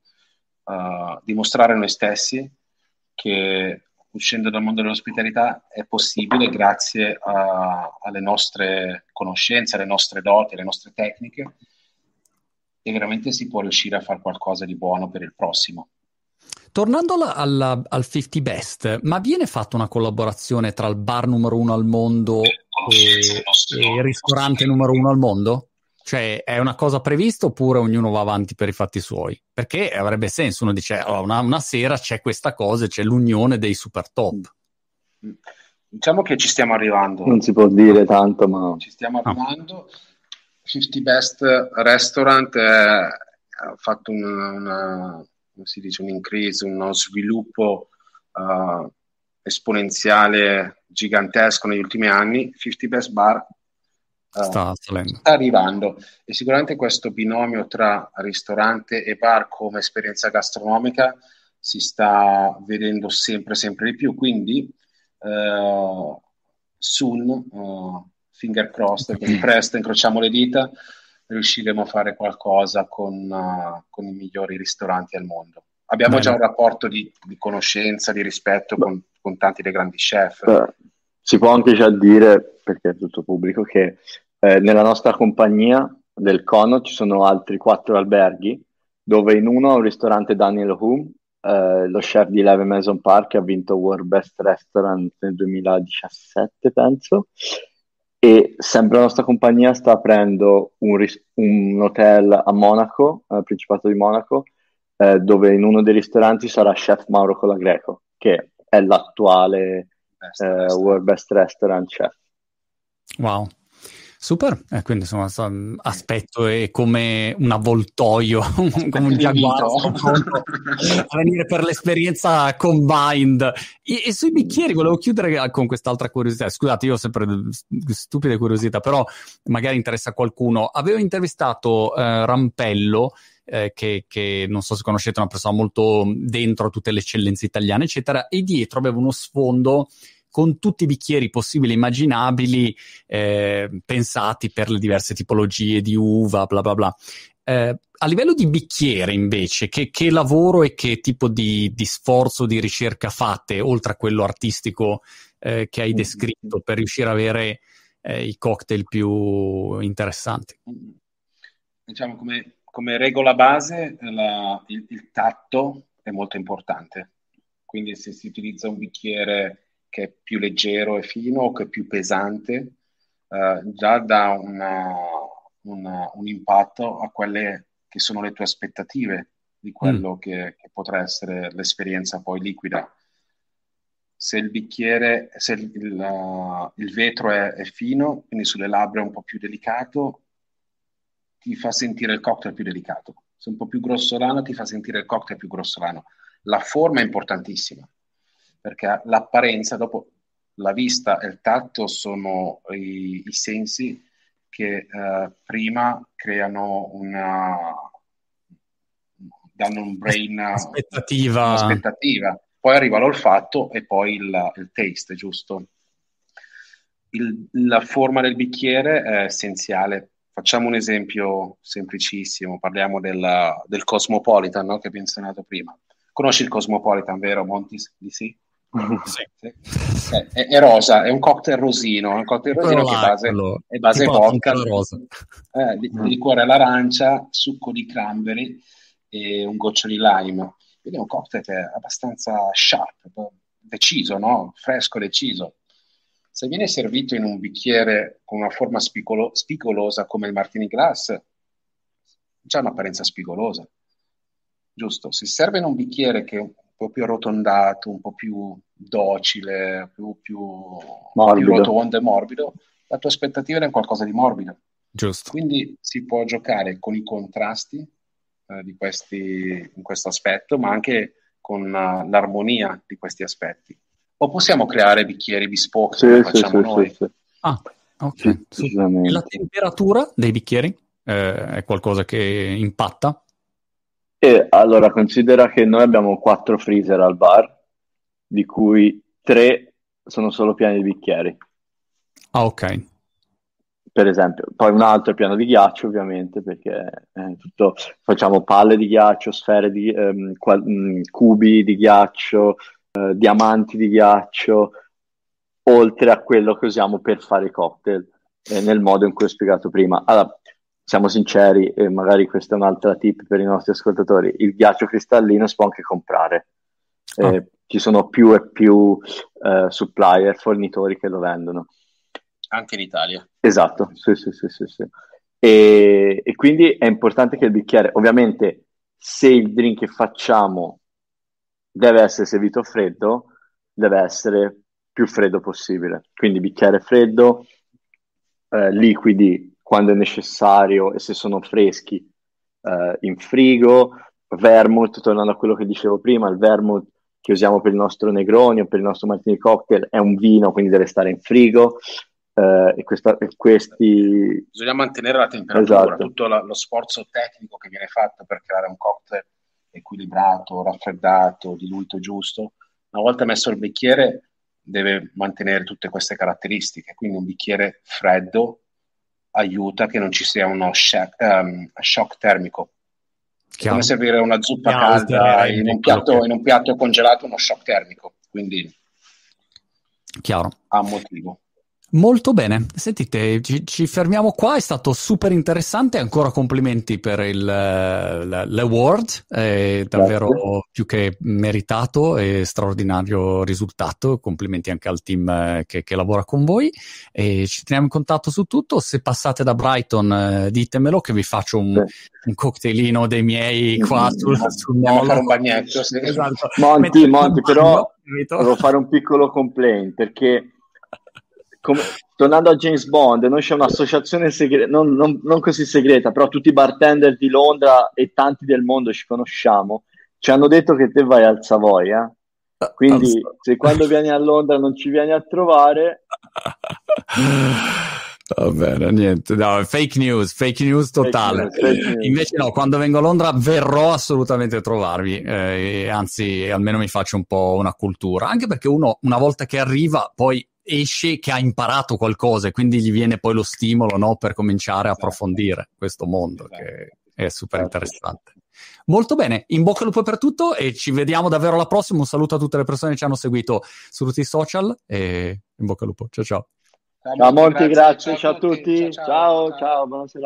Speaker 2: uh, dimostrare noi stessi che uscendo dal mondo dell'ospitalità è possibile grazie a, alle nostre conoscenze, alle nostre doti, alle nostre tecniche e veramente si può riuscire a fare qualcosa di buono per il prossimo.
Speaker 1: Tornando alla, alla, al 50 Best, ma viene fatta una collaborazione tra il bar numero uno al mondo e, e il ristorante numero uno al mondo? Cioè, è una cosa prevista oppure ognuno va avanti per i fatti suoi? Perché avrebbe senso, uno dice, oh, una, una, sera c'è questa cosa, c'è l'unione dei super top.
Speaker 2: Diciamo che ci stiamo arrivando.
Speaker 3: Non si può dire tanto, ma...
Speaker 2: Ci stiamo arrivando. No. 50 Best Restaurant ha fatto una, una, si dice, un increase, uno sviluppo uh, esponenziale gigantesco negli ultimi anni. 50 Best Bar
Speaker 1: sta,
Speaker 2: sta, arrivando. E sicuramente questo binomio tra ristorante e bar come esperienza gastronomica si sta vedendo sempre sempre di più. Quindi uh, soon uh, finger crossed quindi presto incrociamo le dita riusciremo a fare qualcosa con, uh, con i migliori ristoranti al mondo. Abbiamo Bene. già un rapporto di, di conoscenza di rispetto con, con, tanti dei grandi chef.
Speaker 3: Beh, si può anche già dire perché è tutto pubblico che eh, nella nostra compagnia del Cono ci sono altri quattro alberghi, dove in uno è un ristorante Daniel Hume, eh, lo chef di Leve Maison Park che ha vinto World Best Restaurant nel 2017, penso. E sempre la nostra compagnia sta aprendo un, ris- un hotel a Monaco, al Principato di Monaco, eh, dove in uno dei ristoranti sarà chef Mauro Colagreco, che è l'attuale Best eh, World Best Restaurant chef.
Speaker 1: Wow, Super, eh, quindi insomma aspetto è come un avvoltoio, come un giaguaro a venire per l'esperienza combined. E, e, sui bicchieri volevo chiudere con quest'altra curiosità. Scusate, io ho sempre stupide curiosità, però magari interessa a qualcuno. Avevo intervistato eh, Rampello, eh, che, che, non so se conoscete, una persona molto dentro a tutte le eccellenze italiane, eccetera, e dietro aveva uno sfondo con tutti i bicchieri possibili e immaginabili eh, pensati per le diverse tipologie di uva, bla bla bla. Eh, a livello di bicchiere, invece, che, che lavoro e che tipo di, di, sforzo di ricerca fate, oltre a quello artistico eh, che hai mm. descritto, per riuscire ad avere eh, i cocktail più interessanti?
Speaker 2: Diciamo come, come regola base, la, il, il tatto è molto importante. Quindi se si utilizza un bicchiere che è più leggero e fino o che è più pesante, eh, già dà una, una, un impatto a quelle che sono le tue aspettative di quello mm. che, che, potrà essere l'esperienza poi liquida. Se il bicchiere, se il, il, il vetro è, è, fino, quindi sulle labbra è un po' più delicato, ti fa sentire il cocktail più delicato. Se è un po' più grossolano, ti fa sentire il cocktail più grossolano. La forma è importantissima perché l'apparenza dopo la vista e il tatto sono i, i sensi che eh, prima creano una danno un brain
Speaker 1: aspettativa.
Speaker 2: aspettativa. Poi arriva l'olfatto e poi il, il taste, giusto? Il, la forma del bicchiere è essenziale. Facciamo un esempio semplicissimo, parliamo della, del Cosmopolitan no? che abbiamo menzionato prima. Conosci il Cosmopolitan, vero Montis? Di sì?
Speaker 1: Sì.
Speaker 2: È, è, è, rosa, è un cocktail rosino, un cocktail rosino che è base, è base vodka, eh, li, mm. liquore all'arancia, succo di cranberry e un goccio di lime. Quindi è un cocktail che è abbastanza sharp, deciso, no? fresco, deciso. Se viene servito in un bicchiere con una forma spicolo- spigolosa come il martini glass, già un'apparenza spigolosa, giusto? Se serve in un bicchiere che po' più arrotondato, un po' più docile, più, più, più rotondo e morbido, la tua aspettativa è qualcosa di morbido.
Speaker 1: Giusto.
Speaker 2: Quindi si può giocare con i contrasti eh, di questi, in questo aspetto, ma anche con uh, l'armonia di questi aspetti. O possiamo creare bicchieri bespoke sì, come sì, facciamo sì, noi. Sì,
Speaker 1: ah, ok. La temperatura dei bicchieri eh, è qualcosa che impatta?
Speaker 3: E allora considera che noi abbiamo quattro freezer al bar, di cui tre sono solo pieni di bicchieri.
Speaker 1: Ah, ok
Speaker 3: per esempio. Poi un altro piano di ghiaccio, ovviamente, perché tutto, facciamo palle di ghiaccio, sfere di ehm, qual- mh, cubi di ghiaccio, eh, diamanti di ghiaccio, oltre a quello che usiamo per fare i cocktail, eh, nel modo in cui ho spiegato prima. Allora, siamo sinceri, e magari questa è un'altra tip per i nostri ascoltatori, il ghiaccio cristallino si può anche comprare. Ah. Eh, ci sono più e più eh, supplier, fornitori che lo vendono
Speaker 2: anche in Italia.
Speaker 3: Esatto, sì, sì, sì, sì, sì. E, e, quindi è importante che il bicchiere, ovviamente, se il drink che facciamo deve essere servito freddo, deve essere più freddo possibile. Quindi bicchiere freddo, eh, liquidi quando è necessario e se sono freschi eh, in frigo, vermouth, tornando a quello che dicevo prima, il vermouth che usiamo per il nostro Negroni o per il nostro Martini Cocktail è un vino, quindi deve stare in frigo eh, e, questa, e, questi...
Speaker 2: Bisogna mantenere la temperatura, esatto. tutto la, lo sforzo tecnico che viene fatto per creare un cocktail equilibrato, raffreddato, diluito giusto. Una volta messo il bicchiere deve mantenere tutte queste caratteristiche, quindi un bicchiere freddo aiuta che non ci sia uno shock, um, shock termico. È come servire una zuppa Chiaro, calda in un, piatto, in un piatto congelato, uno shock termico, quindi
Speaker 1: Chiaro.
Speaker 2: ha motivo.
Speaker 1: Molto bene, sentite, ci, ci, fermiamo qua, è stato super interessante, ancora complimenti per il, l'award, è davvero Grazie. più che meritato e straordinario risultato, complimenti anche al team eh, che, che, lavora con voi e ci teniamo in contatto su tutto, se passate da Brighton eh, ditemelo che vi faccio un, un cocktailino dei miei qua mm-hmm. sul, sul
Speaker 2: molo. fare un bagnetto, sì.
Speaker 3: esatto. Monti, Monti, però devo fare un piccolo complaint perché come, tornando a James Bond, noi c'è un'associazione segreta, non, non, non, così segreta, però tutti i bartender di Londra e tanti del mondo ci conosciamo. Ci hanno detto che te vai al Savoia. Eh? Quindi, se quando vieni a Londra non ci vieni a trovare.
Speaker 1: Va bene, niente, no, fake news, fake news totale. Fake news, fake news. Invece no, quando vengo a Londra verrò assolutamente a trovarvi, eh, anzi almeno mi faccio un po' una cultura, anche perché uno una volta che arriva poi esce che ha imparato qualcosa e quindi gli viene poi lo stimolo no, per cominciare a esatto. approfondire questo mondo esatto. che è super esatto. interessante. Molto bene, in bocca al lupo per tutto e ci vediamo davvero alla prossima. Un saluto a tutte le persone che ci hanno seguito su tutti i social e in bocca al lupo. Ciao ciao.
Speaker 3: Ciao Monti, grazie, ciao, ciao a tutti. Ciao, ciao, ciao, ciao buonasera.